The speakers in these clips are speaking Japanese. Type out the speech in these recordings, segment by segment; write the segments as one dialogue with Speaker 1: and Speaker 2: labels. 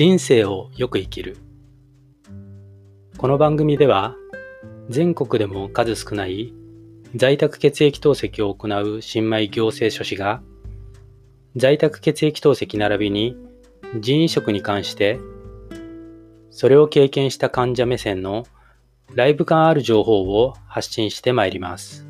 Speaker 1: 人生をよく生きるこの番組では全国でも数少ない在宅血液透析を行う新米行政書士が在宅血液透析並びに人移植に関してそれを経験した患者目線のライブ感ある情報を発信してまいります。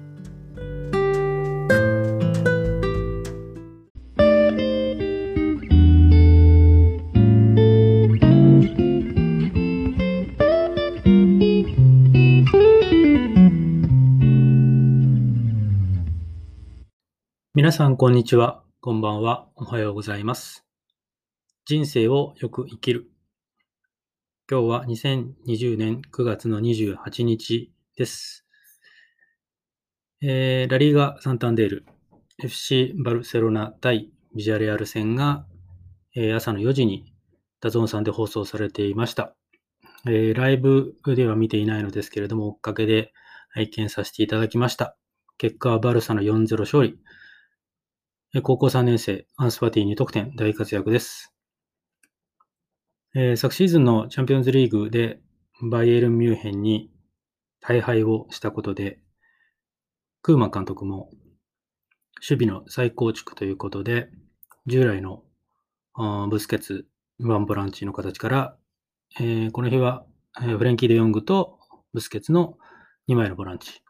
Speaker 1: 皆さん、こんにちは。こんばんは。おはようございます。人生をよく生きる。今日は2020年9月の28日です。えー、ラリーガ・サンタンデール、FC バルセロナ対ビジャレアル戦が、えー、朝の4時に DAZN さんで放送されていました。えー、ライブでは見ていないのですけれども、追っかけで拝見させていただきました。結果はバルサの4-0勝利。高校3年生、アンスパティ2得点、大活躍です。えー、昨シーズンのチャンピオンズリーグでバイエルン・ミュンヘンに大敗をしたことで、クーマン監督も守備の再構築ということで、従来のブスケツ、ワンボランチの形から、えー、この日は、えフレンキー・デ・ヨングとブスケツの2枚のボランチ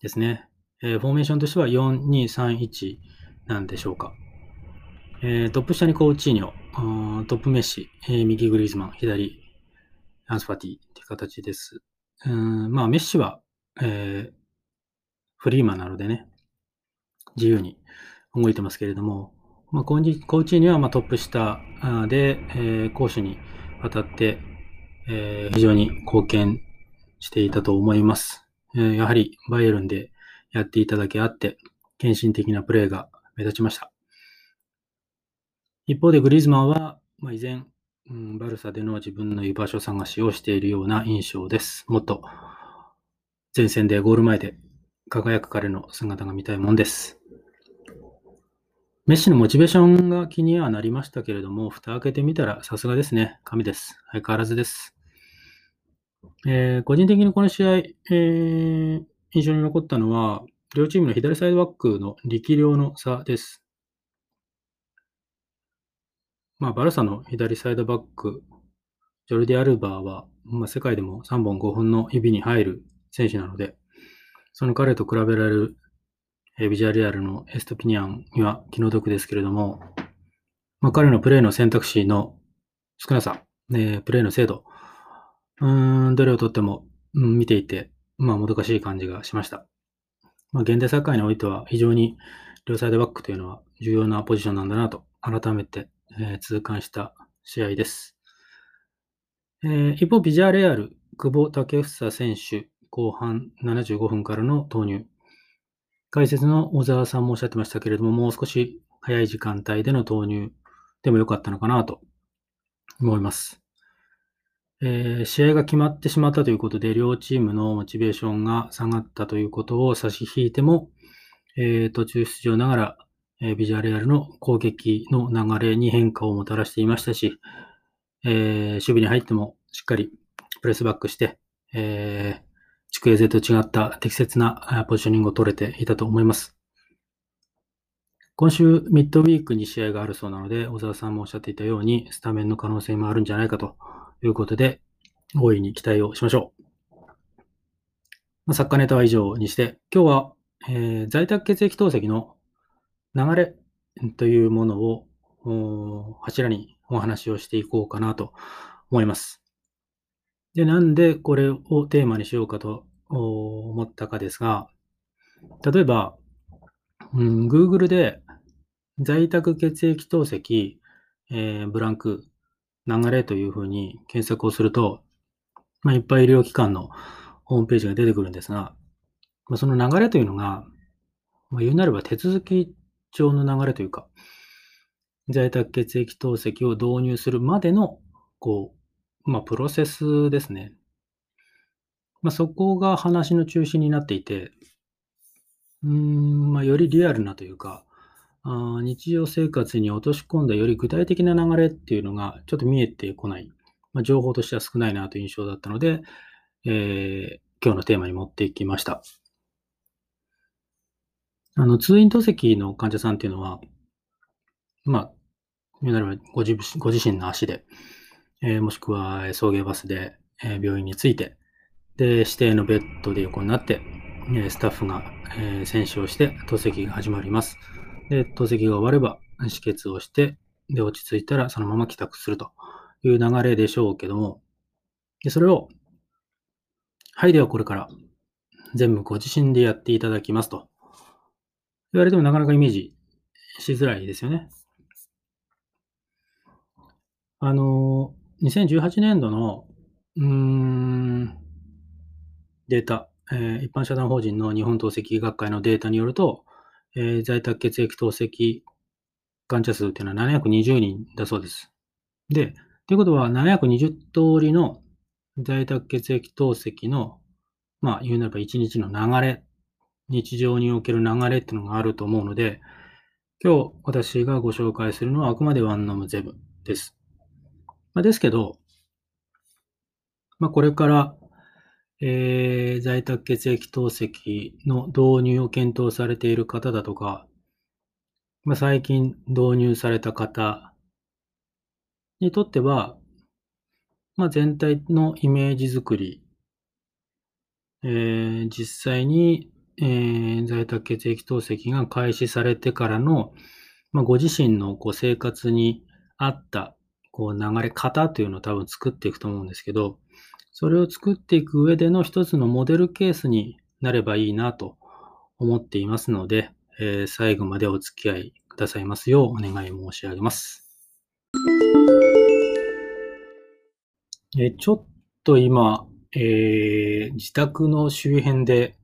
Speaker 1: ですね。えー、フォーメーションとしては4-2-3-1なんでしょうか。えー、トップ下にコーチーニョ、トップメッシ、えー、右グリーズマン、左アンスファティっていう形です。うんまあ、メッシは、えー、フリーマンなのでね、自由に動いてますけれども、まあ、コーチーニョはまあトップ下で、えー、攻守にわたって、えー、非常に貢献していたと思います。えー、やはりバイエルンでやっていただけあって、献身的なプレーが目立ちました。一方でグリーズマンは、まあ、依然、うん、バルサでの自分の居場所探しをしているような印象です。もっと前線でゴール前で輝く彼の姿が見たいもんです。メッシのモチベーションが気にはなりましたけれども、蓋開けてみたらさすがですね。神です。相変わらずです。えー、個人的にこの試合、えー、印象に残ったのは、両チームの左サイドバックの力量の差です。まあ、バルサの左サイドバック、ジョルディ・アルバーは、まあ、世界でも3本5本の指に入る選手なので、その彼と比べられる、ビジュアリアルのエストピニアンには気の毒ですけれども、まあ、彼のプレーの選択肢の少なさ、えプレーの精度、うん、どれをとっても、うん、見ていて、まあ、もどかしい感じがしました。まあ、現代サッカーにおいては非常に両サイドバックというのは重要なポジションなんだなと改めてえー、痛感した試合です。えー、一方、ビジャーレアル、久保建英選手、後半75分からの投入。解説の小沢さんもおっしゃってましたけれども、もう少し早い時間帯での投入でもよかったのかなと思います。えー、試合が決まってしまったということで、両チームのモチベーションが下がったということを差し引いても、えー、途中出場ながらえビジュアレアルの攻撃の流れに変化をもたらしていましたし、え、守備に入ってもしっかりプレスバックして、え、地区 A と違った適切なポジショニングを取れていたと思います。今週ミッドウィークに試合があるそうなので、小沢さんもおっしゃっていたように、スタメンの可能性もあるんじゃないかということで、大いに期待をしましょう。まあ、作家ネタは以上にして、今日は、えー、在宅血液透析の流れというものを柱にお話をしていこうかなと思います。で、なんでこれをテーマにしようかと思ったかですが、例えば、うん、Google で在宅血液透析、えー、ブランク、流れというふうに検索をすると、まあ、いっぱい医療機関のホームページが出てくるんですが、まあ、その流れというのが、まあ、言うなれば手続き上の流れというか、在宅血液透析を導入するまでの、こう、まあ、プロセスですね。まあ、そこが話の中心になっていて、うん、まあ、よりリアルなというか、あ日常生活に落とし込んだより具体的な流れっていうのがちょっと見えてこない、まあ、情報としては少ないなという印象だったので、えー、今日のテーマに持っていきました。あの、通院透析の患者さんっていうのは、まあ、なればご自ご自身の足で、えー、もしくは送迎バスで、えー、病院に着いて、で、指定のベッドで横になって、えスタッフが、えー、選手をして透析が始まります。で、透析が終われば止血をして、で、落ち着いたらそのまま帰宅するという流れでしょうけども、でそれを、はい、ではこれから全部ご自身でやっていただきますと言われてもなかなかイメージしづらいですよね。あの、2018年度の、うーん、データ、えー、一般社団法人の日本透析学会のデータによると、えー、在宅血液透析患者数っていうのは720人だそうです。で、ということは720通りの在宅血液透析の、まあ言うならば1日の流れ、日常における流れっていうのがあると思うので、今日私がご紹介するのはあくまでワンノムゼブです。まあ、ですけど、まあ、これから、えー、在宅血液透析の導入を検討されている方だとか、まあ、最近導入された方にとっては、まあ、全体のイメージ作り、えー、実際に、えー、在宅血液透析が開始されてからの、まあ、ご自身のこう生活に合ったこう流れ方というのを多分作っていくと思うんですけど、それを作っていく上での一つのモデルケースになればいいなと思っていますので、えー、最後までお付き合いくださいますようお願い申し上げます。えちょっと今、えー、自宅の周辺で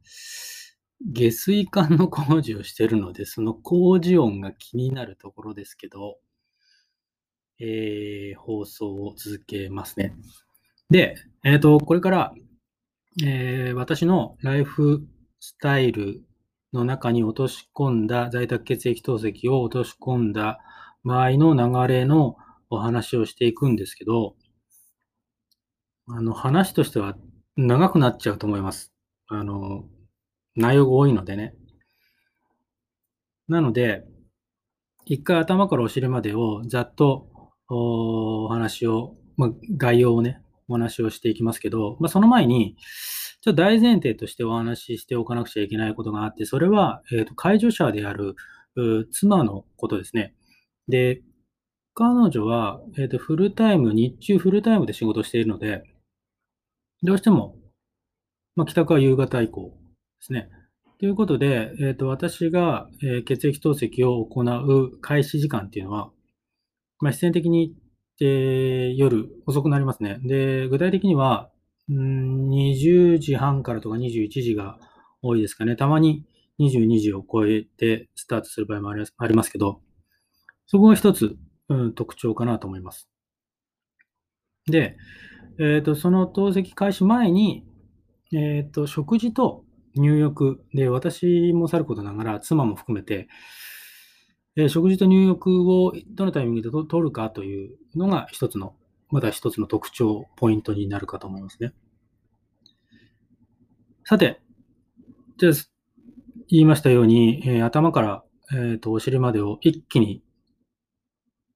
Speaker 1: 下水管の工事をしているので、その工事音が気になるところですけど、えー、放送を続けますね。で、えっ、ー、と、これから、えー、私のライフスタイルの中に落とし込んだ、在宅血液透析を落とし込んだ場合の流れのお話をしていくんですけど、あの、話としては長くなっちゃうと思います。あの、内容が多いのでね。なので、一回頭からお尻までをざっとお話を、まあ、概要をね、お話をしていきますけど、まあ、その前に、ちょっと大前提としてお話ししておかなくちゃいけないことがあって、それは、え、ー、と、介助者である妻のことですね。で、彼女は、え、ー、と、フルタイム、日中フルタイムで仕事しているので、どうしても、まあ、帰宅は夕方以降ですね。ということで、え、ー、と、私が、え血液透析を行う開始時間っていうのは、まあ、必然的に、えー、夜遅くなりますね。で、具体的には、ん20時半からとか21時が多いですかね。たまに22時を超えてスタートする場合もありますけど、そこが一つ、うん、特徴かなと思います。で、えっ、ー、と、その透析開始前に、えっ、ー、と、食事と入浴で、私もさることながら、妻も含めて、え食事と入浴をどのタイミングで取るかというのが一つの、まだ一つの特徴、ポイントになるかと思いますね。さて、じゃあ、言いましたように、えー、頭から、えーと、お尻までを一気に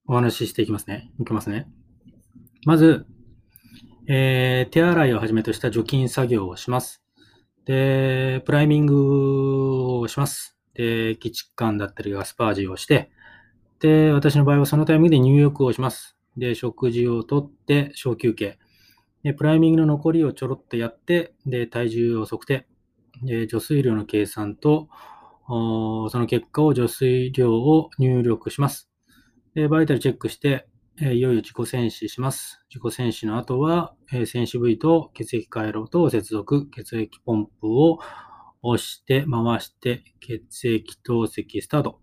Speaker 1: お話ししていきますね。いきますね。まず、えー、手洗いをはじめとした除菌作業をします。で、プライミングをします。で、基地管だったりガスパージをして、で、私の場合はそのタイミングで入浴をします。で、食事をとって、小休憩。で、プライミングの残りをちょろっとやって、で、体重を測定。で、除水量の計算と、その結果を除水量を入力します。で、バイタルチェックして、えいよいよ自己戦死します。自己戦死の後は、え戦死部位と血液回路と接続、血液ポンプを押して回して血液透析スタート。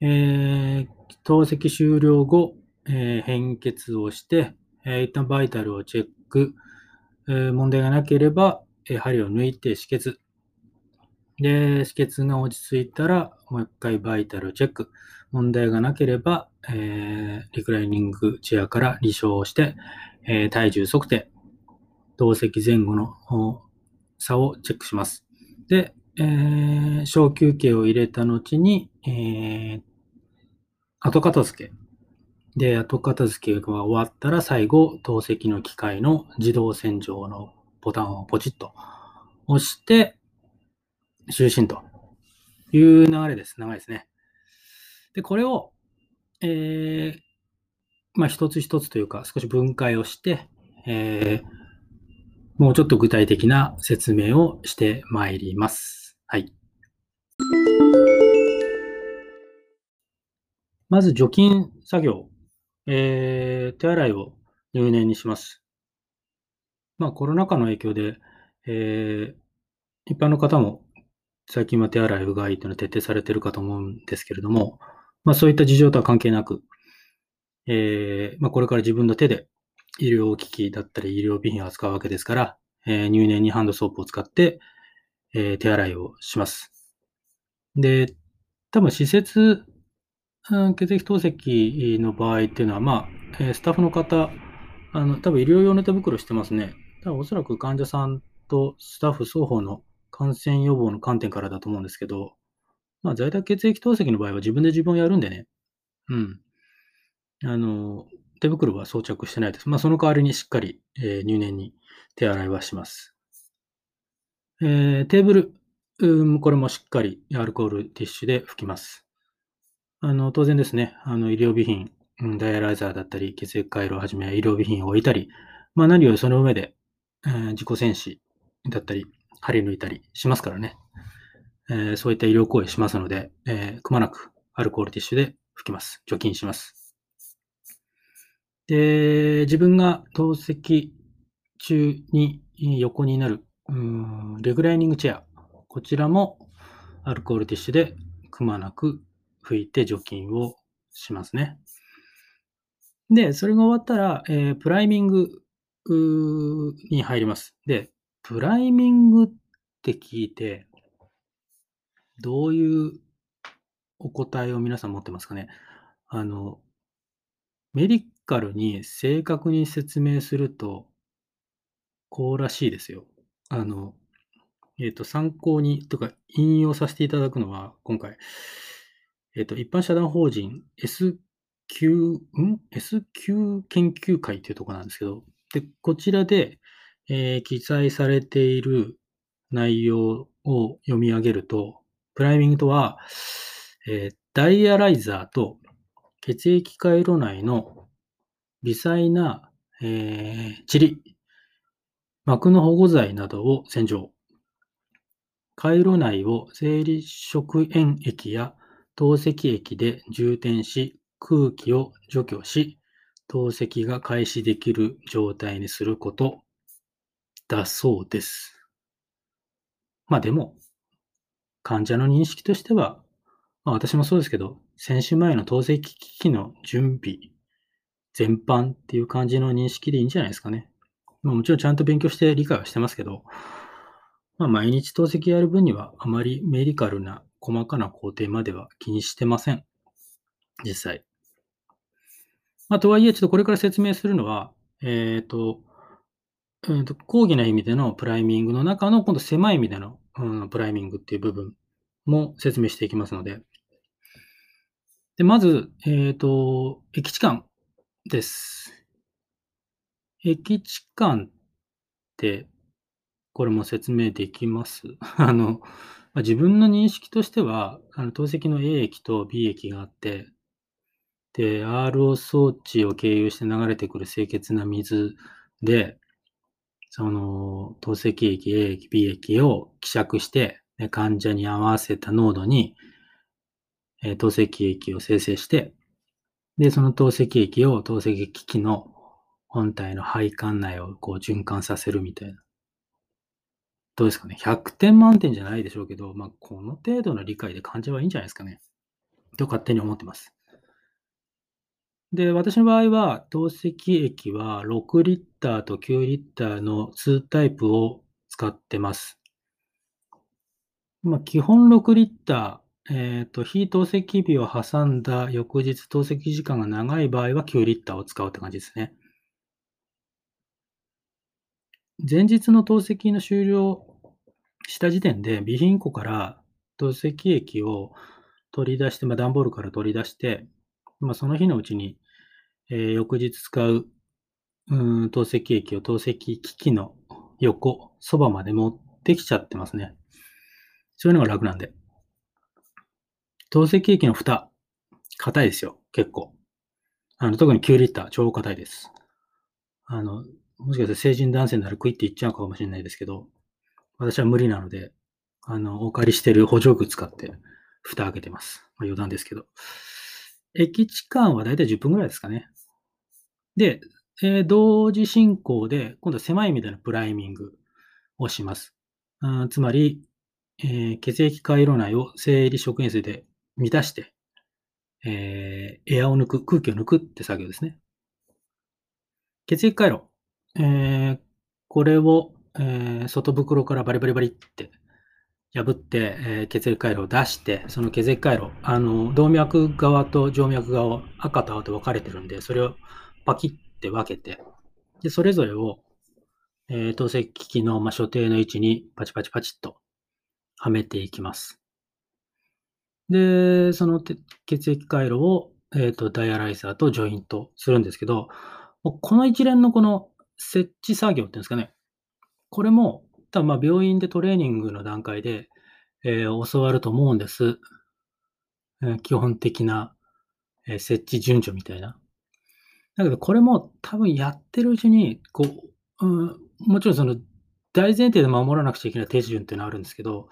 Speaker 1: えー、透析終了後、えー、変血をして、えー、一旦バイタルをチェック。えー、問題がなければ、えー、針を抜いて止血。で、止血が落ち着いたら、もう一回バイタルチェック。問題がなければ、えー、リクライニングチェアから離床して、えー、体重測定、透析前後の差をチェックします。で、えー、小休憩を入れた後に、えー、後片付け。で、後片付けが終わったら最後、透析の機械の自動洗浄のボタンをポチッと押して、就寝という流れです。長いですね。で、これを、えー、まあ、一つ一つというか、少し分解をして、えー、もうちょっと具体的な説明をしてまいります。はい。まず除菌作業、えー、手洗いを入念にします。まあコロナ禍の影響で、えー、一般の方も最近は手洗いうがいというのは徹底されているかと思うんですけれども、まあそういった事情とは関係なく、えー、まあこれから自分の手で医療機器だったり医療備品を扱うわけですから、えー、入念にハンドソープを使って、えー、手洗いをします。で、多分施設血液透析の場合っていうのは、まあ、えスタッフの方、あの、多分医療用の手袋してますね。多分おそらく患者さんとスタッフ双方の感染予防の観点からだと思うんですけど、まあ、在宅血液透析の場合は自分で自分をやるんでね。うん。あの、手袋は装着してないです。まあ、その代わりにしっかり、えー、入念に手洗いはします。えー、テーブル、うん、これもしっかりアルコールティッシュで拭きます。あの、当然ですね、あの、医療備品、ダイアライザーだったり、血液回路をはじめ医療備品を置いたり、まあ何よりその上で、えー、自己戦士だったり、針抜いたりしますからね。えー、そういった医療行為しますので、えー、くまなくアルコールティッシュで拭きます。除菌します。で、自分が透析中に横になる、うんレグライニングチェア。こちらもアルコールティッシュでくまなく拭いて除菌をしますね。で、それが終わったら、えー、プライミングに入ります。で、プライミングって聞いて、どういうお答えを皆さん持ってますかね？あの、メディカルに正確に説明すると、こうらしいですよ。あの、えっ、ー、と、参考にとか引用させていただくのは、今回、えっ、と、一般社団法人 S q ん ?S q 研究会というところなんですけど、で、こちらで、えー、記載されている内容を読み上げると、プライミングとは、えー、ダイアライザーと血液回路内の微細な、えー、塵、膜の保護剤などを洗浄。回路内を生理食塩液や透析液で充填し、空気を除去し、透析が開始できる状態にすることだそうです。まあでも、患者の認識としては、まあ私もそうですけど、選手前の透析機器の準備全般っていう感じの認識でいいんじゃないですかね。まあ、もちろんちゃんと勉強して理解はしてますけど、まあ、毎日透析やる分にはあまりメディカルな細かな工程までは気にしてません。実際。まあ、とはいえ、ちょっとこれから説明するのは、えっ、ー、と、えーと、講義な意味でのプライミングの中の、今度狭い意味での、うん、プライミングっていう部分も説明していきますので。で、まず、えっ、ー、と、駅地間です。駅地間って、これも説明できます？あの、まあ、自分の認識としては、あの透析の A 液と B 液があって、で、RO 装置を経由して流れてくる清潔な水で、その透析液 A 液、B 液を希釈して、患者に合わせた濃度に、えー、透析液を生成して、で、その透析液を透析機器の本体の配管内をこう循環させるみたいな。どうですかね？100点満点じゃないでしょうけど、まあ、この程度の理解で患者はいいんじゃないですかね。と勝手に思ってます。で、私の場合は、透析液は6リッターと9リッターの2タイプを使ってます。まあ、基本6リッター、えっ、と、非透析日を挟んだ翌日透析時間が長い場合は9リッターを使うって感じですね。前日の透析の終了した時点で、備品庫から透析液を取り出して、まあ、段ボールから取り出して、まあ、その日のうちに、えー翌日使ううん透析液を透析機器の横、そばまで持ってきちゃってますね。そういうのが楽なんで。透析液の蓋、硬いですよ、結構。あの特に9リッター、超硬いです。あの、もしかしたら成人男性ならクイって言っちゃうかもしれないですけど、私は無理なので、あの、お借りしてる補助具使って、蓋開けてます。まあ、余談ですけど。駅地間はだいたい10分ぐらいですかね。で、えー同時進行で、今度は狭い意味でのプライミングをします。あつまり、えー血液回路内を生理食塩水で満たして、えーエアを抜く、空気を抜くって作業ですね。血液回路。えーこれを、えー外袋からバリバリバリって破って、えー血液回路を出して、その血液回路、あの、動脈側と静脈側を赤と青と分かれてるんで、それをパキって分けて、で、それぞれを、えー透析機器の、まあ、所定の位置にパチパチパチっとはめていきます。で、その血液回路を、えーとダイアライザーとジョイントするんですけど、この一連のこの設置作業っていうんですかね、これも多分まあ病院でトレーニングの段階で、えー教わると思うんです。基本的な、えー設置順序みたいな。だけどこれも多分やってるうちに、こう、うん、もちろんその大前提で守らなくちゃいけない手順っていうのはあるんですけど、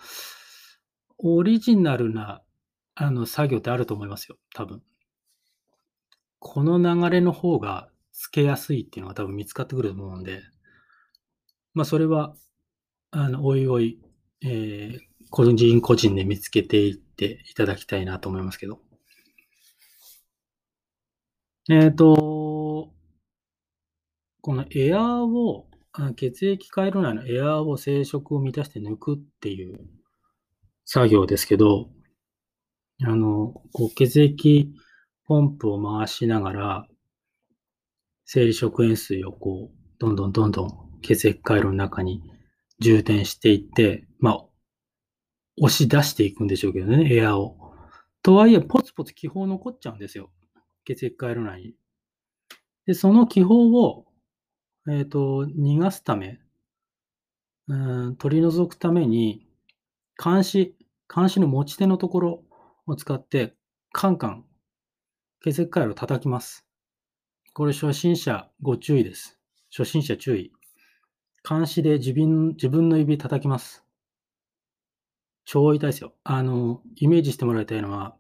Speaker 1: オリジナルなあの作業ってあると思いますよ、多分。この流れの方がつけやすいっていうのが多分見つかってくると思うんで、まあそれは、あの、おいおい、えー個人個人で見つけていっていただきたいなと思いますけど。えっ、と、このエアーを、血液回路内のエアーを生殖を満たして抜くっていう作業ですけど、あの、こう血液ポンプを回しながら、生理食塩水をこう、どんどんどんどん血液回路の中に充填していって、まあ、押し出していくんでしょうけどね、エアを。とはいえ、ポツポツ気泡残っちゃうんですよ。血液回路内に。で、その気泡を、えっ、と、逃がすため、うん、取り除くために、監視、監視の持ち手のところを使って、カンカン、血液回路を叩きます。これ初心者ご注意です。初心者注意。監視で自分自分の指叩きます。超痛いですよ。あの、イメージしてもらいたいのは、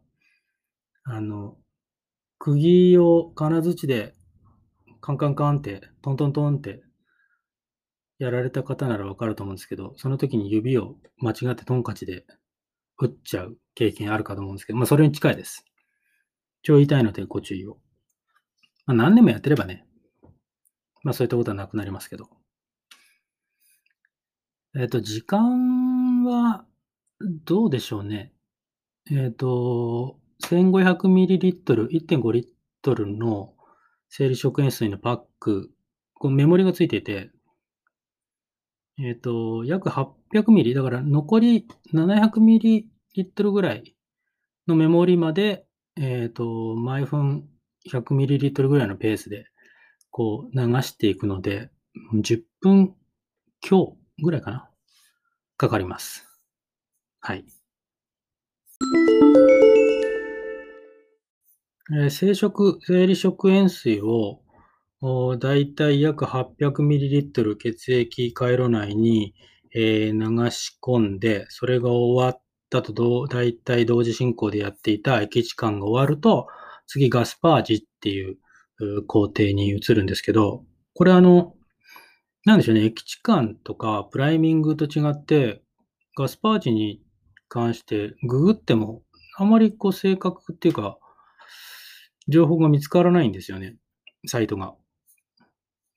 Speaker 1: あの、釘を金槌でカンカンカンって、トントントンってやられた方ならわかると思うんですけど、その時に指を間違ってトンカチで打っちゃう経験あるかと思うんですけど、まあそれに近いです。超痛いのでご注意を。まあ何年もやってればね、まあそういったことはなくなりますけど。えっ、と、時間はどうでしょうね。えっ、と、1500ml、1.5リットルの生理食塩水のパック、こメモリがついていて、えっ、と、約800ミリ、だから残り700ミリリットルぐらいのメモリまで、えっ、と、毎分100ミリリットルぐらいのペースで、こう流していくので、10分強ぐらいかな？かかります。はい。えー生殖、生理食塩水を、おだいたい約 800ml 血液回路内に、えー流し込んで、それが終わったとどう、だいたい同時進行でやっていた液置換が終わると、次ガスパージっていう工程に移るんですけど、これあの、なんでしょうね、液置換とかプライミングと違って、ガスパージに関してググっても、あまりこう正確っていうか、情報が見つからないんですよね、サイトが。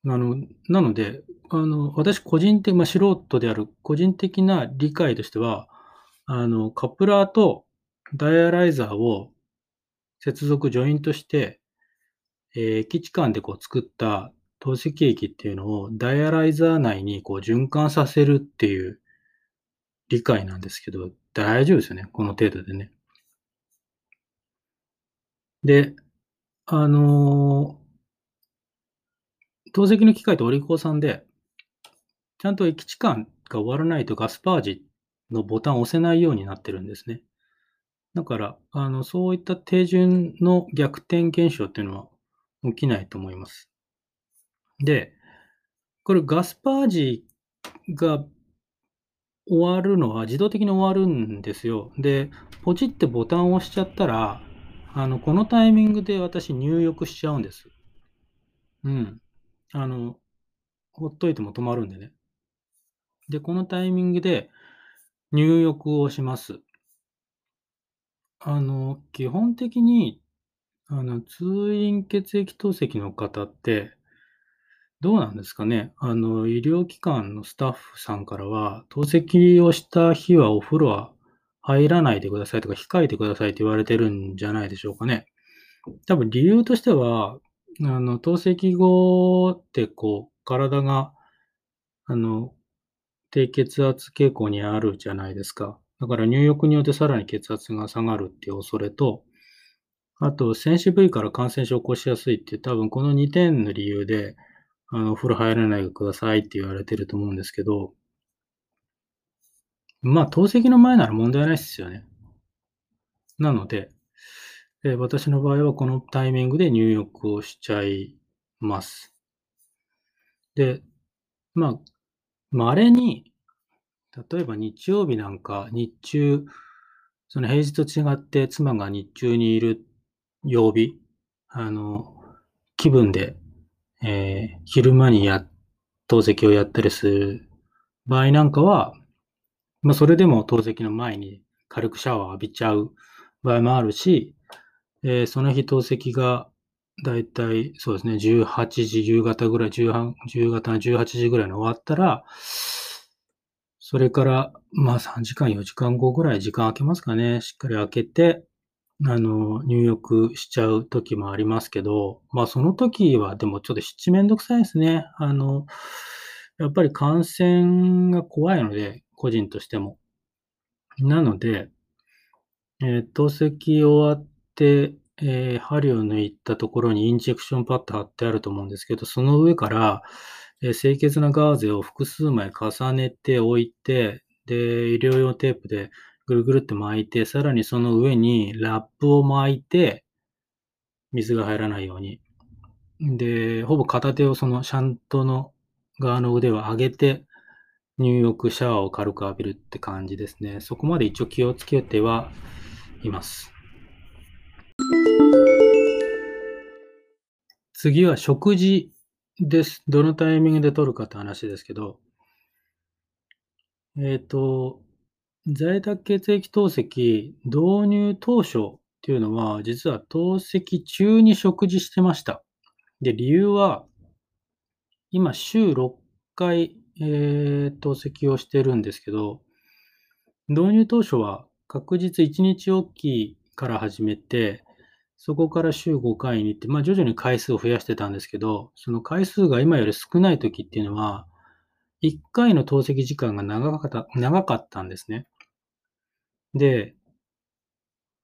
Speaker 1: あの、なので、あの、私個人的、まあ、素人である個人的な理解としては、あの、カプラーとダイアライザーを接続、ジョイントして、えー、基地間でこう作った透析液っていうのをダイアライザー内にこう循環させるっていう理解なんですけど、大丈夫ですよね。この程度でね。で、あのー、透析の機械とお利口さんで、ちゃんと基地間が終わらないとガスパージのボタンを押せないようになってるんですね。だから、あの、そういった手順の逆転現象っていうのは起きないと思います。で、これガスパージが終わるのは自動的に終わるんですよ。で、ポチってボタンを押しちゃったら、あの、このタイミングで私入浴しちゃうんです。うん。あの、ほっといても止まるんでね。で、このタイミングで入浴をします。あの、基本的に、あの、通院血液透析の方って、どうなんですかね。あの、医療機関のスタッフさんからは、透析をした日はお風呂は入らないでくださいとか、控えてくださいって言われてるんじゃないでしょうかね。多分理由としては、あの、透析後ってこう、体が、あの、低血圧傾向にあるじゃないですか。だから入浴によってさらに血圧が下がるっていう恐れと、あと、戦士部位から感染症を起こしやすいって多分この2点の理由で、あの、お風呂入らないでくださいって言われてると思うんですけど、まあ、透析の前なら問題ないですよね。なので、え私の場合はこのタイミングで入浴をしちゃいます。で、まあ、稀に、例えば日曜日なんか日中、その平日と違って妻が日中にいる曜日、あの、気分で、えー、昼間にや、透析をやったりする場合なんかは、まあ、それでも透析の前に軽くシャワー浴びちゃう場合もあるし、えー、その日透析がだいたいそうですね、18時、夕方ぐらい、夕方の18時ぐらいに終わったら、それから、まあ3時間、4時間後ぐらい時間空けますかね。しっかり空けて、あの、入浴しちゃう時もありますけど、まあその時はでもちょっと七面倒くさいですね。あの、やっぱり感染が怖いので、個人としても。なので、えー、透析終わって、えー、針を抜いたところにインジェクションパッド貼ってあると思うんですけど、その上から、えー、清潔なガーゼを複数枚重ねておいて、で、医療用テープでぐるぐるって巻いて、さらにその上にラップを巻いて、水が入らないように。で、ほぼ片手をそのシャントの側の腕を上げて、入浴、シャワーを軽く浴びるって感じですね。そこまで一応気をつけてはいます。次は食事です。どのタイミングで取るかって話ですけど、えっ、ー、と、在宅血液透析導入当初っていうのは、実は透析中に食事してました。で、理由は、今週6回えー、透析をしてるんですけど、導入当初は確実1日おきから始めて、そこから週5回に行って、まあ徐々に回数を増やしてたんですけど、その回数が今より少ない時っていうのは、1回の透析時間が長かった長かったんですね。で、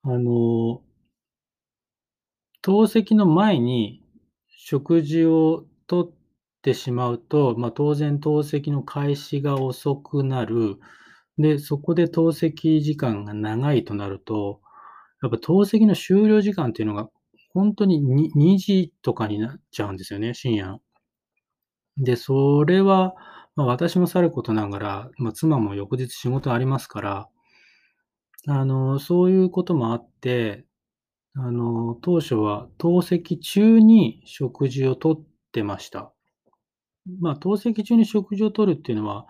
Speaker 1: あの、透析の前に食事をとってしまうと、まあ、当然透析の開始が遅くなる。で、そこで透析時間が長いとなると、やっぱ透析の終了時間っていうのが本当に 2, 2時とかになっちゃうんですよね、深夜の。で、それは、まあ、私もさることながら、まあ、妻も翌日仕事ありますから、あの、そういうこともあって、あの、当初は透析中に食事をとってました。まあ、透析中に食事をとるっていうのは、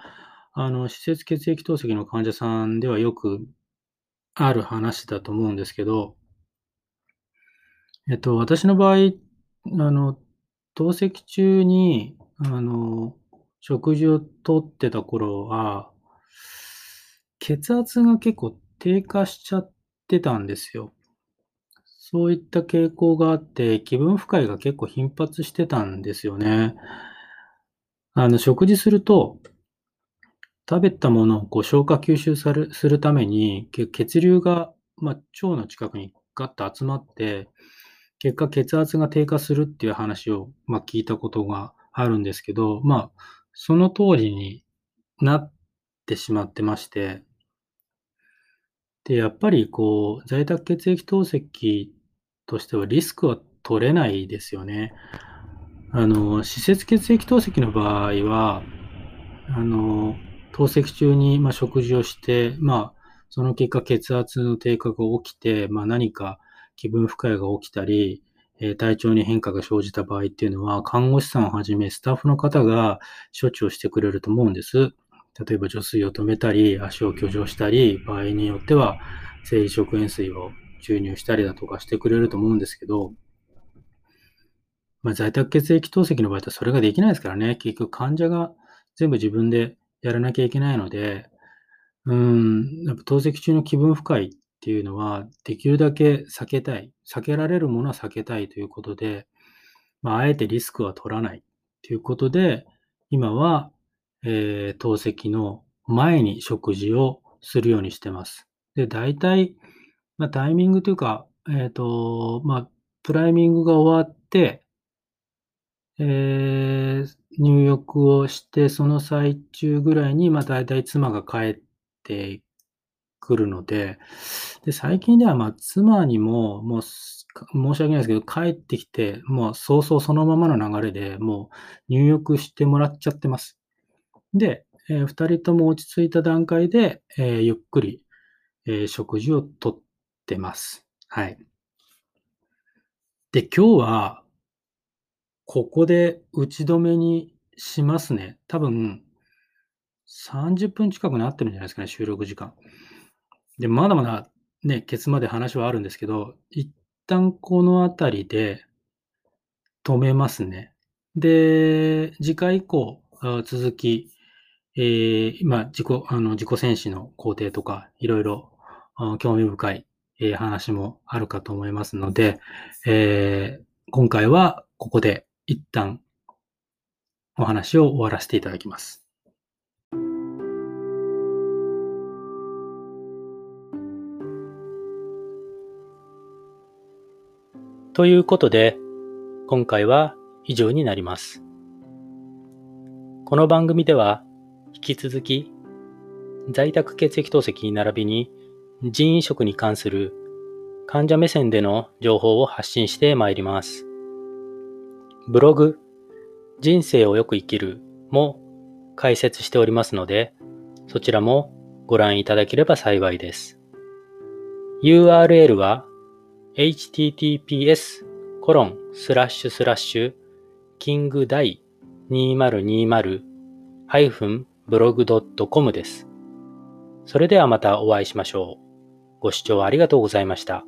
Speaker 1: あの、施設血液透析の患者さんではよくある話だと思うんですけど、えっと、私の場合、あの、透析中に、あの、食事をとってた頃は、血圧が結構低下しちゃってたんですよ。そういった傾向があって、気分不快が結構頻発してたんですよね。あの、食事すると、食べたものをこう消化吸収さるするために、血流が、ま、腸の近くにガッと集まって、結果血圧が低下するっていう話を、ま、聞いたことがあるんですけど、まあ、その通りになってしまってまして、で、やっぱりこう、在宅血液透析としてはリスクは取れないですよね。あの、施設血液透析の場合は、あの、透析中に、ま、食事をして、まあ、その結果血圧の低下が起きて、まあ、何か気分不快が起きたり、え、体調に変化が生じた場合っていうのは、看護師さんをはじめスタッフの方が処置をしてくれると思うんです。例えば除水を止めたり、足を挙上したり、場合によっては生理食塩水を注入したりだとかしてくれると思うんですけど、まあ、在宅血液透析の場合はそれができないですからね。結局患者が全部自分でやらなきゃいけないので、うん、やっぱ透析中の気分不快っていうのは、できるだけ避けたい。避けられるものは避けたいということで、まあ、あえてリスクは取らないということで、今はえー、透析の前に食事をするようにしてます。で、大体、まあ、タイミングというか、えっ、ー、と、まあ、プライミングが終わって、えー、入浴をして、その最中ぐらいに、まあ、大体妻が帰ってくるので、で、最近では、まあ、妻にも、もう、申し訳ないですけど、帰ってきて、もう早々そのままの流れでもう入浴してもらっちゃってます。で、えー、2人とも落ち着いた段階で、えー、ゆっくり、えー、食事をとってます。はい。で、今日は、ここで打ち止めにしますね。多分、30分近くなってるんじゃないですかね、収録時間。で、まだまだね、ケツまで話はあるんですけど、一旦この辺りで止めますね。で、次回以降、続き、えー、まあ、自己、あの、自己戦士の工程とか、いろいろ、興味深い、えー、話もあるかと思いますので、えー、今回はここで一旦お話を終わらせていただきます。ということで、今回は以上になります。この番組では、引き続き、在宅血液透析に並びに人員食に関する患者目線での情報を発信してまいります。ブログ、人生をよく生きるも解説しておりますので、そちらもご覧いただければ幸いです。URL は https コロンスラッシュスラッシュキングダイ2020ハイフンブログドットコムです。それではまたお会いしましょう。ご視聴ありがとうございました。